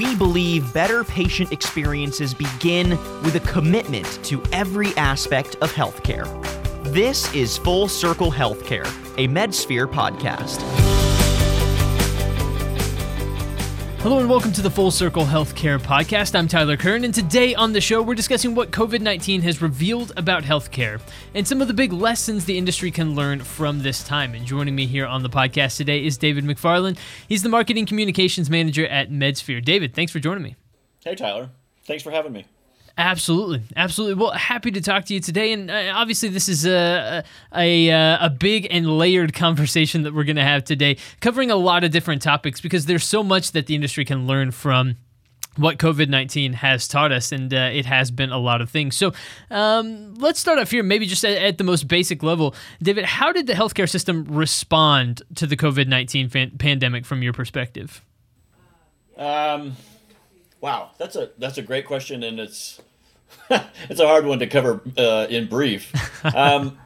we believe better patient experiences begin with a commitment to every aspect of healthcare. This is Full Circle Healthcare, a Medsphere podcast. Hello and welcome to the Full Circle Healthcare Podcast. I'm Tyler Kern, and today on the show, we're discussing what COVID 19 has revealed about healthcare and some of the big lessons the industry can learn from this time. And joining me here on the podcast today is David Macfarlane. He's the Marketing Communications Manager at Medsphere. David, thanks for joining me. Hey, Tyler. Thanks for having me. Absolutely, absolutely. Well, happy to talk to you today, and uh, obviously this is a a, a big and layered conversation that we're going to have today, covering a lot of different topics because there's so much that the industry can learn from what COVID 19 has taught us, and uh, it has been a lot of things. So um, let's start off here, maybe just at, at, the most basic level. David, how did the healthcare system respond to the COVID 19 fan- pandemic from your perspective? Um, wow, that's a that's a great question, and it's it's a hard one to cover uh, in brief. Um,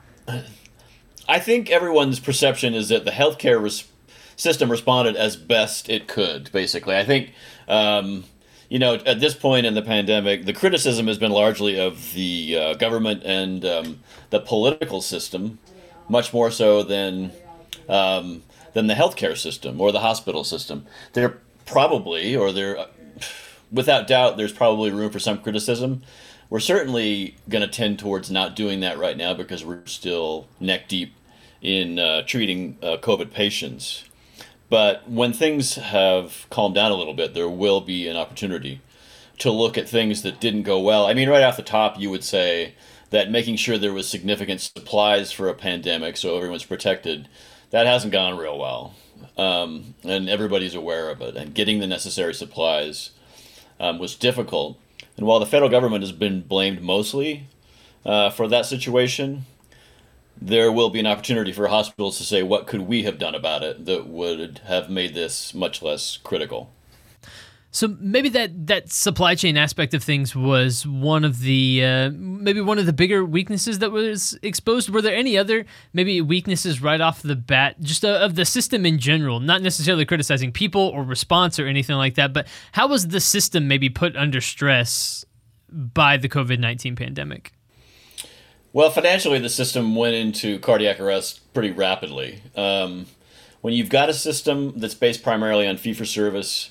I think everyone's perception is that the healthcare res- system responded as best it could. Basically, I think um, you know at this point in the pandemic, the criticism has been largely of the uh, government and um, the political system, much more so than um, than the healthcare system or the hospital system. They're probably, or they're without doubt, there's probably room for some criticism we're certainly going to tend towards not doing that right now because we're still neck deep in uh, treating uh, COVID patients. But when things have calmed down a little bit, there will be an opportunity to look at things that didn't go well. I mean, right off the top, you would say that making sure there was significant supplies for a pandemic so everyone's protected, that hasn't gone real well. Um, and everybody's aware of it. And getting the necessary supplies um, was difficult. And while the federal government has been blamed mostly uh, for that situation, there will be an opportunity for hospitals to say, what could we have done about it that would have made this much less critical? So maybe that that supply chain aspect of things was one of the uh, maybe one of the bigger weaknesses that was exposed. Were there any other maybe weaknesses right off the bat, just uh, of the system in general? Not necessarily criticizing people or response or anything like that, but how was the system maybe put under stress by the COVID nineteen pandemic? Well, financially, the system went into cardiac arrest pretty rapidly. Um, when you've got a system that's based primarily on fee for service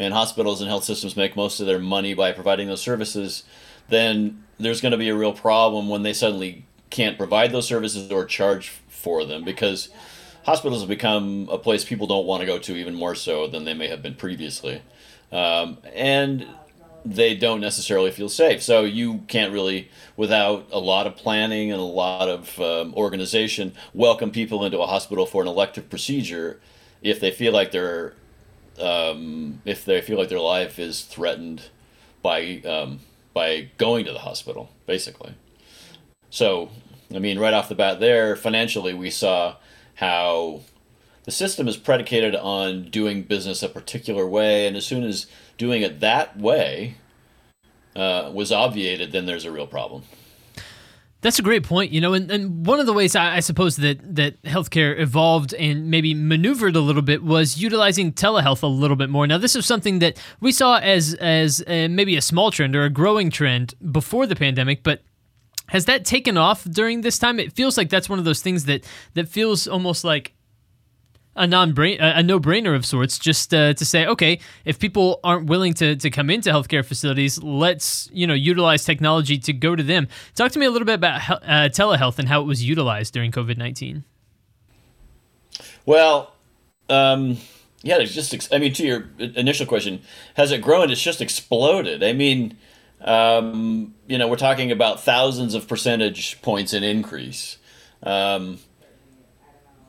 and hospitals and health systems make most of their money by providing those services, then there's going to be a real problem when they suddenly can't provide those services or charge for them because hospitals have become a place people don't want to go to even more so than they may have been previously. Um, and they don't necessarily feel safe. So you can't really, without a lot of planning and a lot of um, organization, welcome people into a hospital for an elective procedure if they feel like they're um, if they feel like their life is threatened by um, by going to the hospital, basically. So, I mean, right off the bat, there financially, we saw how the system is predicated on doing business a particular way, and as soon as doing it that way uh, was obviated, then there's a real problem. That's a great point, you know, and, and one of the ways I, I, suppose that that healthcare evolved and maybe maneuvered a little bit was utilizing telehealth a little bit more. Now, this is something that we saw as as a, maybe a small trend or a growing trend before the pandemic, but has that taken off during this time? It feels like that's one of those things that that feels almost like a non-brain a no brainer of sorts, just uh, to say, okay, if people aren't willing to, to come into healthcare facilities, let's you know utilize technology to go to them. Talk to me a little bit about uh, telehealth and how it was utilized during COVID nineteen. Well, um, yeah, it's just I mean, to your initial question, has it grown? It's just exploded. I mean, um, you know, we're talking about thousands of percentage points in increase. Um,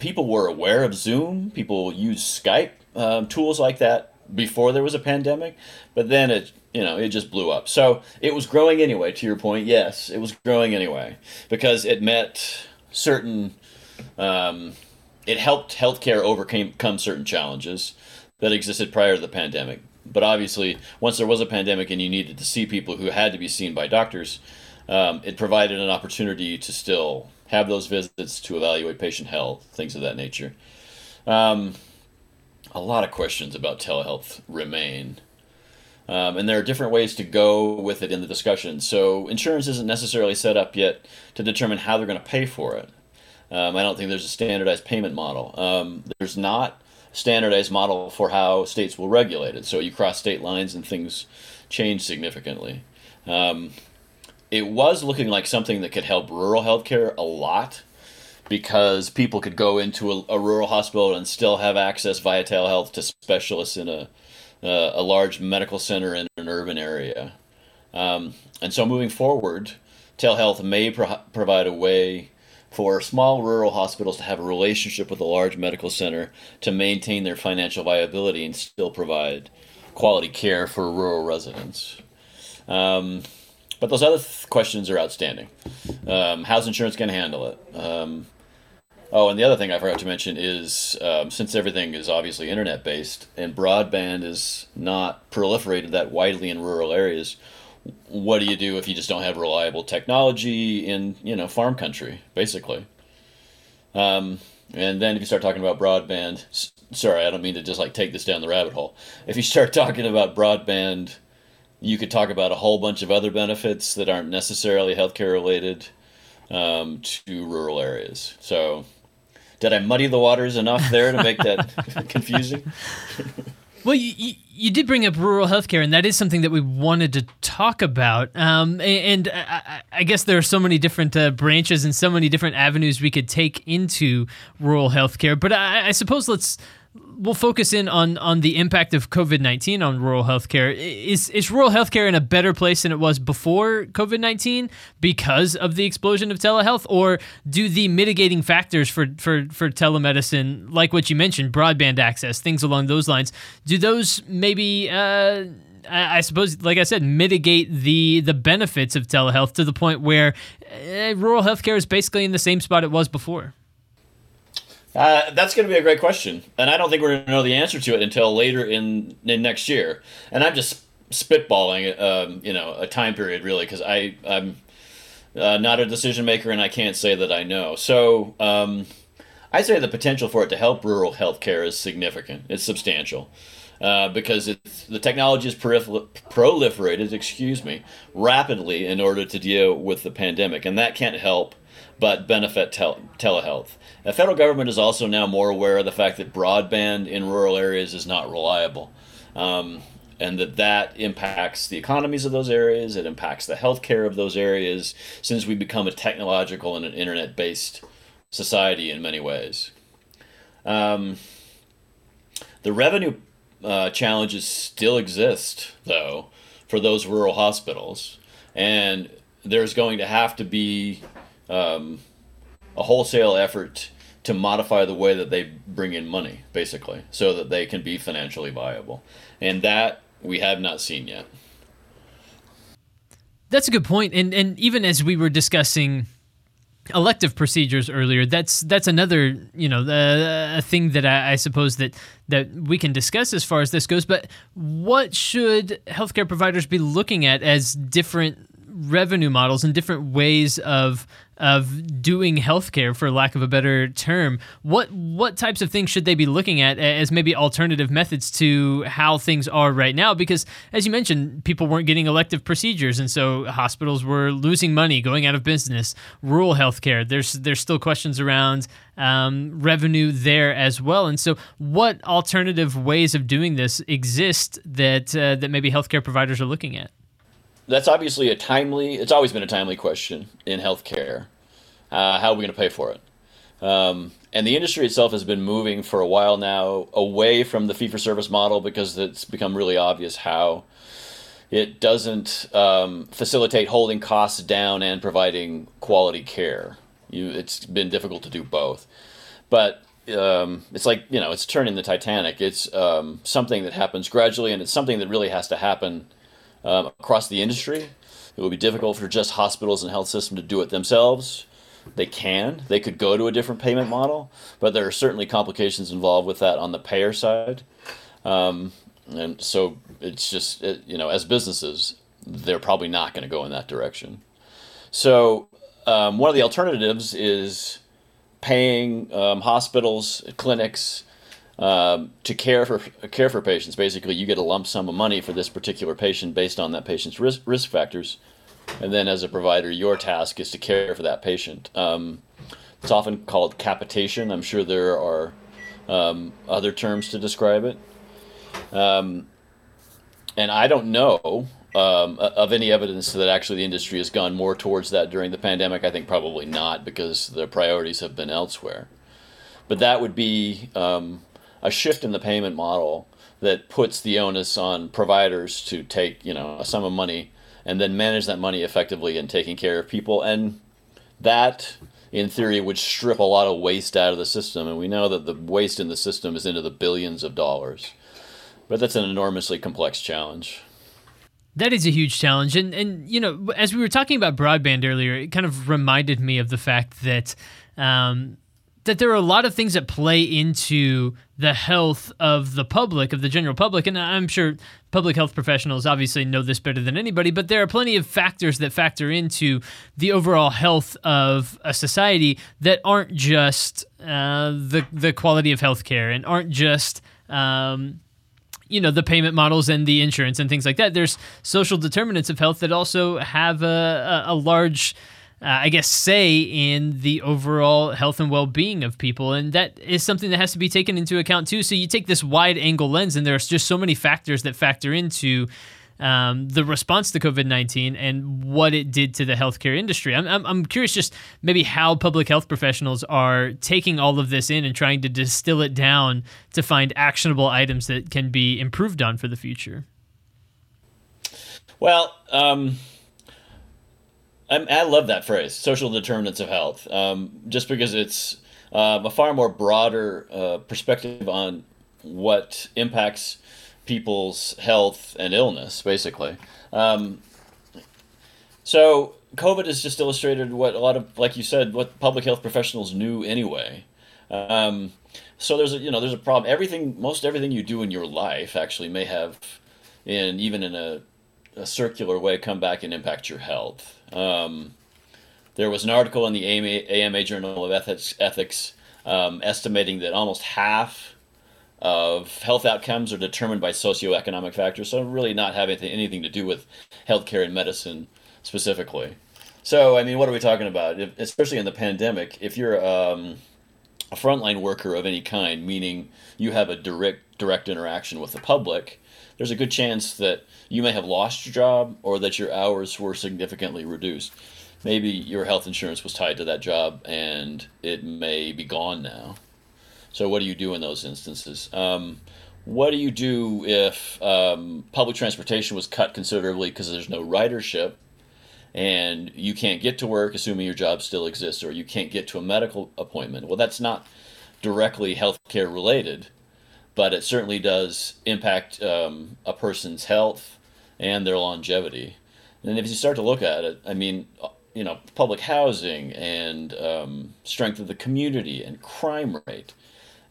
people were aware of Zoom. People used Skype um, tools like that before there was a pandemic, but then it you know it just blew up. So it was growing anyway. To your point, yes, it was growing anyway because it met certain. Um, it helped healthcare overcome certain challenges that existed prior to the pandemic. But obviously, once there was a pandemic and you needed to see people who had to be seen by doctors, um, it provided an opportunity to still have those visits to evaluate patient health, things of that nature. Um, a lot of questions about telehealth remain. Um, and there are different ways to go with it in the discussion. So insurance isn't necessarily set up yet to determine how they're going to pay for it. Um, I don't think there's a standardized payment model. Um, there's not a standardized model for how states will regulate it. So you cross state lines and things change significantly. Um, it was looking like something that could help rural healthcare a lot because people could go into a, a rural hospital and still have access via telehealth to specialists in a, uh, a large medical center in an urban area. Um, and so moving forward, telehealth may pro- provide a way for small rural hospitals to have a relationship with a large medical center to maintain their financial viability and still provide quality care for rural residents. Um, but those other th- questions are outstanding. Um, how's insurance going to handle it? Um, oh, and the other thing I forgot to mention is um, since everything is obviously internet based and broadband is not proliferated that widely in rural areas, what do you do if you just don't have reliable technology in you know farm country, basically? Um, and then if you start talking about broadband, sorry, I don't mean to just like take this down the rabbit hole. If you start talking about broadband, you could talk about a whole bunch of other benefits that aren't necessarily healthcare related um, to rural areas. So, did I muddy the waters enough there to make that confusing? Well, you, you, you, did bring up rural healthcare, and that is something that we wanted to talk about. Um, and, I, I, guess there are so many different uh, branches and so many different avenues we could take into rural healthcare. But I, I suppose let's we'll focus in on on the impact of COVID nineteen on rural healthcare. Is is rural healthcare in a better place than it was before COVID nineteen because of the explosion of telehealth, or do the mitigating factors for for for telemedicine, like what you mentioned, broadband access, things along those lines, do those maybe? Uh, I suppose, like I said, mitigate the the benefits of telehealth to the point where uh, rural healthcare is basically in the same spot it was before. Uh, that's going to be a great question, and I don't think we're going to know the answer to it until later in, in next year. And I'm just spitballing, um, you know, a time period really, because I I'm uh, not a decision maker, and I can't say that I know. So um, I say the potential for it to help rural healthcare is significant. It's substantial. Uh, because it's, the technology is proliferated, excuse me, rapidly in order to deal with the pandemic, and that can't help but benefit tel- telehealth. The federal government is also now more aware of the fact that broadband in rural areas is not reliable. Um, and that that impacts the economies of those areas, it impacts the healthcare of those areas, since we become a technological and an internet based society in many ways. Um, the revenue uh, challenges still exist, though, for those rural hospitals, and there's going to have to be um, a wholesale effort to modify the way that they bring in money, basically, so that they can be financially viable. And that we have not seen yet. That's a good point. And and even as we were discussing elective procedures earlier, that's that's another you know uh, a thing that I, I, suppose that that we can discuss as far as this goes. But what should healthcare providers be looking at as different revenue models and different ways of of doing healthcare, for lack of a better term. What what types of things should they be looking at as maybe alternative methods to how things are right now? Because as you mentioned, people weren't getting elective procedures, and so hospitals were losing money, going out of business. Rural healthcare, there's there's still questions around um, revenue there as well. And so, what alternative ways of doing this exist that uh, that maybe healthcare providers are looking at? That's obviously a timely. It's always been a timely question in healthcare. Uh, how are we going to pay for it? Um, and the industry itself has been moving for a while now away from the fee for service model because it's become really obvious how it doesn't um, facilitate holding costs down and providing quality care. You, it's been difficult to do both, but um, it's like you know, it's turning the Titanic. It's um, something that happens gradually, and it's something that really has to happen um, across the industry. It will be difficult for just hospitals and health systems to do it themselves. They can. They could go to a different payment model, but there are certainly complications involved with that on the payer side. Um, and so it's just, it, you know, as businesses, they're probably not going to go in that direction. So um, one of the alternatives is paying um, hospitals, clinics, um, to care for care for patients. Basically, you get a lump sum of money for this particular patient based on that patient's risk, risk factors, and then as a provider, your task is to care for that patient. Um, it's often called capitation. I'm sure there are um, other terms to describe it. Um, and I don't know um, of any evidence that actually the industry has gone more towards that during the pandemic. I think probably not because the priorities have been elsewhere. But that would be um, a shift in the payment model that puts the onus on providers to take you know a sum of money and then manage that money effectively in taking care of people. And that in theory would strip a lot of waste out of the system. And we know that the waste in the system is into the billions of dollars. But that's an enormously complex challenge. That is a huge challenge. And and you know as we were talking about broadband earlier it kind of reminded me of the fact that um, that there are a lot of things that play into the health of the public, of the general public. And I'm sure public health professionals obviously know this better than anybody, but there are plenty of factors that factor into the overall health of a society that aren't just uh, the, the quality of healthcare and aren't just. Um, you know the payment models and the insurance and things like that. There's social determinants of health that also have a, a, a large uh, I guess, say in the overall health and well being of people. And that is something that has to be taken into account too. So you take this wide angle lens, and there's just so many factors that factor into. Um, the response to COVID 19 and what it did to the healthcare industry. I'm, I'm, I'm, curious just maybe how public health professionals are taking all of this in and trying to distill it down to find actionable items that can be improved on for the future. Well, um, I, love that phrase, social determinants of health, um, just because it's um, a far more broader uh, perspective on what impacts people's health and illness, basically. Um, so COVID has just illustrated what a lot of, like you said, what public health professionals knew anyway. Um, so there's a you know there's a problem. Everything, most everything you do in your life actually may have, in even in a, a circular way, come back and impact your health. Um, there was an article in the AMA, AMA Journal of Ethics, ethics um, estimating that almost half of health outcomes are determined by socioeconomic factors, so really not having anything to do with healthcare and medicine specifically. So, I mean, what are we talking about? If, especially in the pandemic, if you're um, a frontline worker of any kind, meaning you have a direct direct interaction with the public, there's a good chance that you may have lost your job or that your hours were significantly reduced. Maybe your health insurance was tied to that job and it may be gone now. So, what do you do in those instances? Um, what do you do if um, public transportation was cut considerably because there's no ridership and you can't get to work, assuming your job still exists, or you can't get to a medical appointment? Well, that's not directly healthcare related but it certainly does impact um, a person's health and their longevity. And if you start to look at it, I mean, you know, public housing and um, strength of the community and crime rate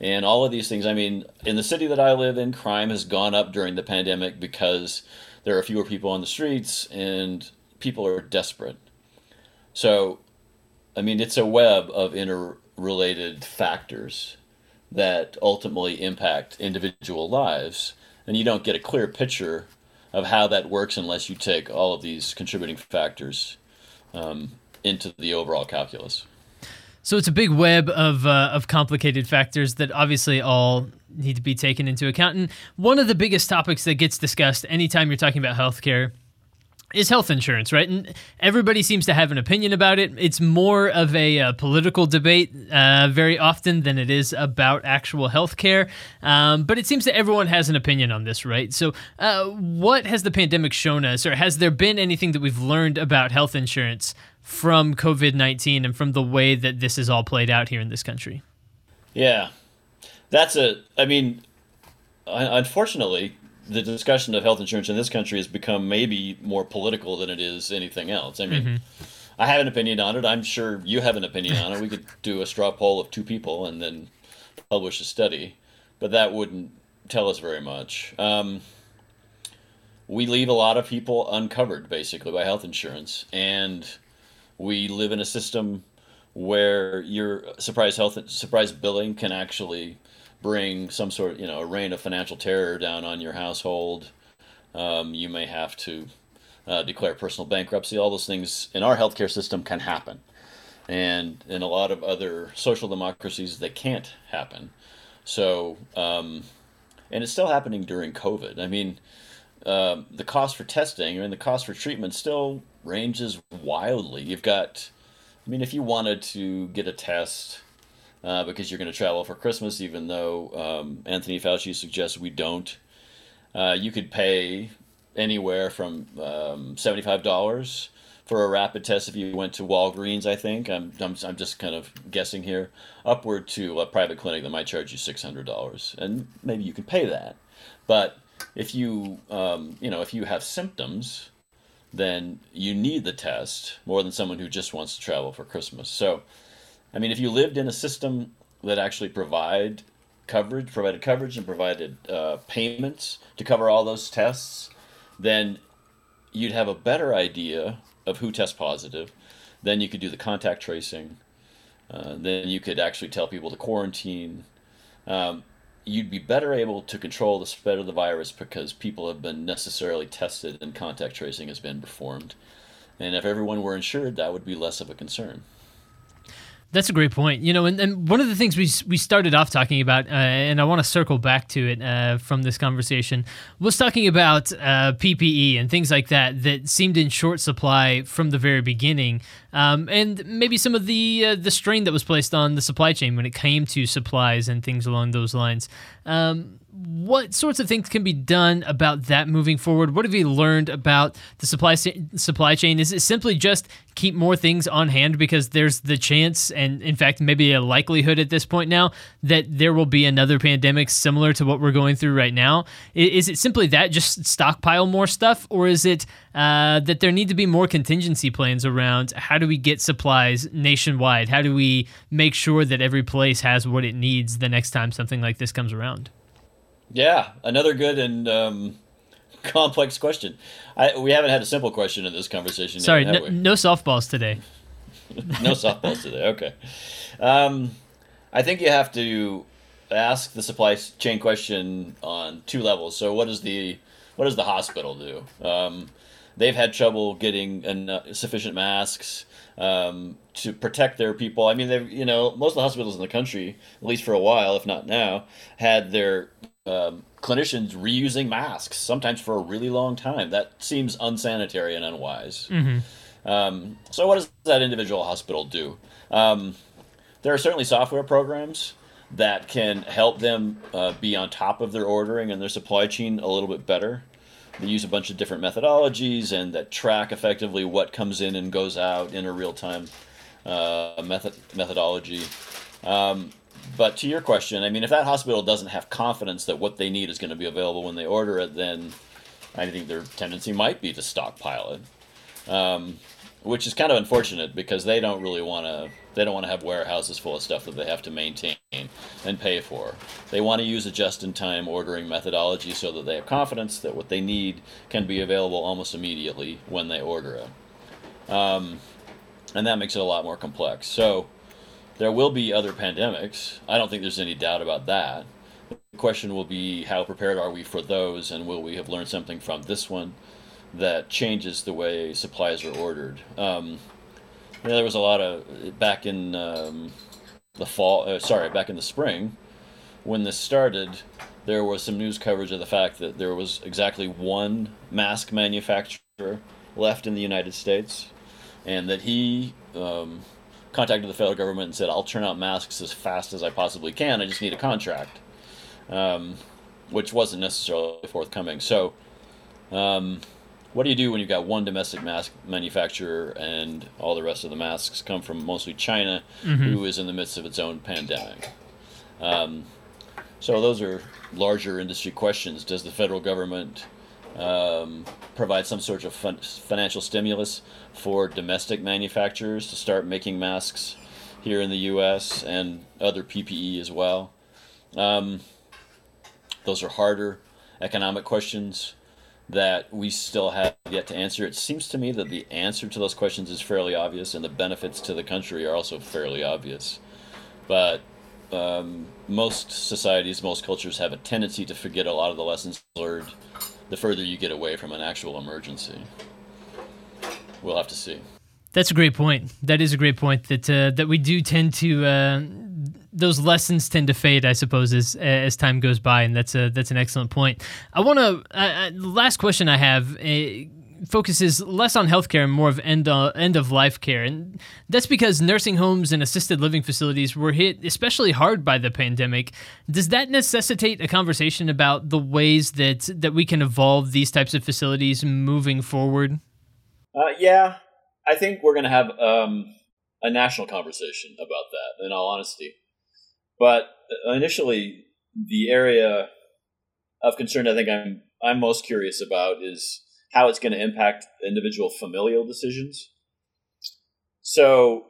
and all of these things. I mean, in the city that I live in, crime has gone up during the pandemic because there are fewer people on the streets and people are desperate. So, I mean, it's a web of interrelated factors that ultimately impact individual lives. And you don't get a clear picture of how that works unless you take all of these contributing factors um, into the overall calculus. So it's a big web of uh, of complicated factors that obviously all need to be taken into account. And one of the biggest topics that gets discussed anytime you're talking about healthcare is health insurance, right? And everybody seems to have an opinion about it. It's more of a, uh, political debate uh, very often than it is about actual health care. Um, but it seems that everyone has an opinion on this, right? So, uh, what has the pandemic shown us, or has there been anything that we've learned about health insurance from COVID 19 and from the way that this is all played out here in this country? Yeah. That's a, I mean, unfortunately, the discussion of health insurance in this country has become maybe more political than it is anything else. I mean, mm-hmm. I have an opinion on it. I'm sure you have an opinion on it. We could do a straw poll of two people and then publish a study, but that wouldn't tell us very much. Um, we leave a lot of people uncovered basically by health insurance, and we live in a system where your surprise health surprise billing can actually bring some sort you know a reign of financial terror down on your household. Um, you may have to uh, declare personal bankruptcy. All those things in our healthcare system can happen, and in a lot of other social democracies, they can't happen. So, um, and it's still happening during COVID. I mean, um, the cost for testing and the cost for treatment still ranges wildly. You've got, I mean, if you wanted to get a test uh, because you're going to travel for Christmas, even though um, Anthony Fauci suggests we don't, uh, you could pay anywhere from um, $75 for a rapid test if you went to Walgreens, I think. I'm, I'm, I'm just kind of guessing here, upward to a private clinic that might charge you $600. And maybe you can pay that. But if you, um, you know, if you have symptoms, then you need the test more than someone who just wants to travel for Christmas. So, I mean, if you lived in a system that actually provide coverage, provided coverage, and provided uh, payments to cover all those tests, then you'd have a better idea of who tests positive. Then you could do the contact tracing. Uh, then you could actually tell people to quarantine. Um, you'd be better able to control the spread of the virus because people have been necessarily tested and contact tracing has been performed. And if everyone were insured, that would be less of a concern. That's a great point. You know, and, and one of the things we we started off talking about, uh, and I want to circle back to it uh, from this conversation, was talking about uh, PPE and things like that that seemed in short supply from the very beginning, um, and maybe some of the uh, the strain that was placed on the supply chain when it came to supplies and things along those lines. Um, what sorts of things can be done about that moving forward? What have you learned about the supply supply chain? Is it simply just keep more things on hand because there's the chance, and in fact, maybe a likelihood at this point now that there will be another pandemic similar to what we're going through right now? Is it simply that just stockpile more stuff, or is it uh, that there need to be more contingency plans around how do we get supplies nationwide? How do we make sure that every place has what it needs the next time something like this comes around? Yeah, another good and um, complex question. I, we haven't had a simple question in this conversation. Sorry, yet, no, no, softballs today. no softballs today. Okay. Um, I think you have to ask the supply chain question on two levels. So, what does the what does the hospital do? Um, they've had trouble getting enough, sufficient masks um, to protect their people. I mean, they you know most of the hospitals in the country, at least for a while, if not now, had their um, clinicians reusing masks, sometimes for a really long time. That seems unsanitary and unwise. Mm-hmm. Um, so, what does that individual hospital do? Um, there are certainly software programs that can help them uh, be on top of their ordering and their supply chain a little bit better. They use a bunch of different methodologies and that track effectively what comes in and goes out in a real time uh, method methodology. Um, but to your question, I mean, if that hospital doesn't have confidence that what they need is going to be available when they order it, then I think their tendency might be to stockpile it, um, which is kind of unfortunate because they don't really want to. They don't want to have warehouses full of stuff that they have to maintain and pay for. They want to use a just-in-time ordering methodology so that they have confidence that what they need can be available almost immediately when they order it, um, and that makes it a lot more complex. So there will be other pandemics. I don't think there's any doubt about that. The question will be how prepared are we for those, and will we have learned something from this one that changes the way supplies are ordered? Um, you know, there was a lot of back in um, the fall. Uh, sorry, back in the spring, when this started, there was some news coverage of the fact that there was exactly one mask manufacturer left in the United States, and that he um, contacted the federal government and said, "I'll turn out masks as fast as I possibly can. I just need a contract," um, which wasn't necessarily forthcoming. So, um, what do you do when you've got one domestic mask manufacturer and all the rest of the masks come from mostly China, mm-hmm. who is in the midst of its own pandemic? Um, so those are larger industry questions. Does the federal government um, provide some sort of fun- financial stimulus for domestic manufacturers to start making masks here in the U.S. and other PPE as well. Um, those are harder economic questions that we still have yet to answer. It seems to me that the answer to those questions is fairly obvious, and the benefits to the country are also fairly obvious. But um, most societies, most cultures have a tendency to forget a lot of the lessons learned the further you get away from an actual emergency. We'll have to see. That's a great point. That is a great point. That uh, that we do tend to uh, those lessons tend to fade, I suppose, as as time goes by, and that's a that's an excellent point. I want to uh, last question I have uh, focuses less on healthcare and more of end uh, end of life care, and that's because nursing homes and assisted living facilities were hit especially hard by the pandemic. Does that necessitate a conversation about the ways that that we can evolve these types of facilities moving forward? Uh, yeah, I think we're going to have um, a national conversation about that. In all honesty, but initially, the area of concern I think I'm I'm most curious about is how it's going to impact individual familial decisions. So,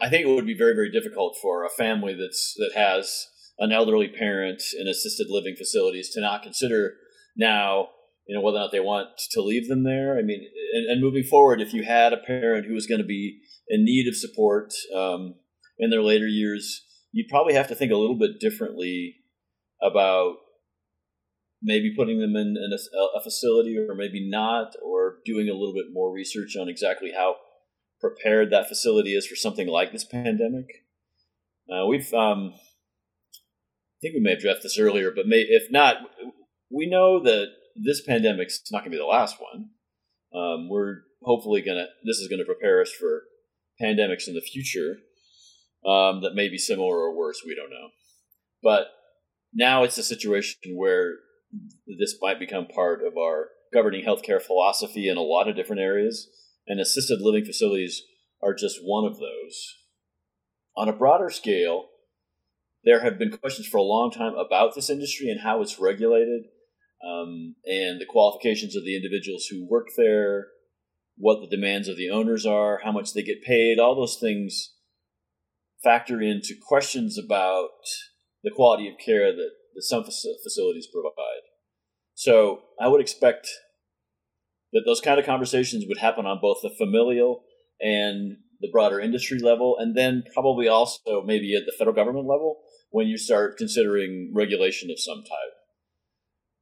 I think it would be very very difficult for a family that's that has an elderly parent in assisted living facilities to not consider now you know whether or not they want to leave them there. I mean, and, and moving forward, if you had a parent who was going to be in need of support um, in their later years, you'd probably have to think a little bit differently about maybe putting them in, in a, a, facility or maybe not, or doing a little bit more research on exactly how prepared that facility is for something like this pandemic. Uh, we've, um, I think we may have addressed this earlier, but may, if not, we know that this pandemic's not going to be the last one. Um, we're hopefully going to, this is going to prepare us for pandemics in the future um, that may be similar or worse. We don't know. But now it's a situation where this might become part of our governing healthcare philosophy in a lot of different areas, and assisted living facilities are just one of those. On a broader scale, there have been questions for a long time about this industry and how it's regulated um, and the qualifications of the individuals who work there, what the demands of the owners are, how much they get paid, all those things factor into questions about the quality of care that, that some facilities provide. So I would expect that those kind of conversations would happen on both the familial and the broader industry level, and then probably also maybe at the federal government level when you start considering regulation of some type.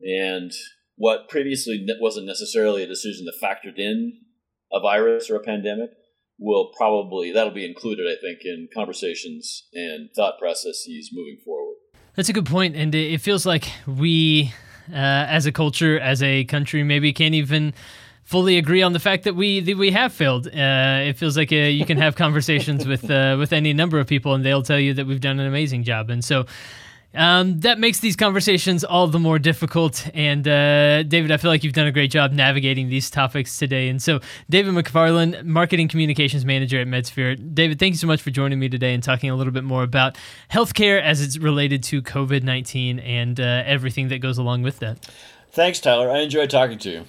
And what previously wasn't necessarily a decision that factored in a virus or a pandemic will probably that'll be included i think in conversations and thought processes moving forward that's a good point and it feels like we uh, as a culture as a country maybe can't even fully agree on the fact that we that we have failed. Uh, it feels like uh, you can have conversations with uh, with any number of people, and they'll tell you that we've done an amazing job. And so, um, that makes these conversations all the more difficult. And uh, David, I feel like you've done a great job navigating these topics today. And so, David Macfarlane, Marketing Communications Manager at Medsphere. David, thank you so much for joining me today and talking a little bit more about healthcare as it's related to COVID 19 and uh, everything that goes along with that. Thanks, Tyler. I enjoyed talking to you.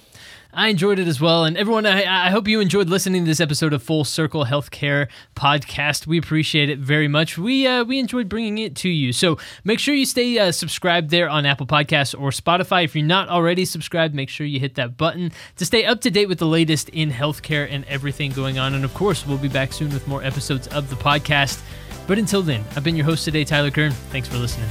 I enjoyed it as well. And everyone, I, I, hope you enjoyed listening to this episode of Full Circle Healthcare Podcast. We appreciate it very much. We uh, we enjoyed bringing it to you. So make sure you stay uh, subscribed there on Apple Podcasts or Spotify. If you're not already subscribed, make sure you hit that button to stay up to date with the latest in healthcare and everything going on. And of course, we'll be back soon with more episodes of the podcast. But until then, I've been your host today, Tyler Kern. Thanks for listening.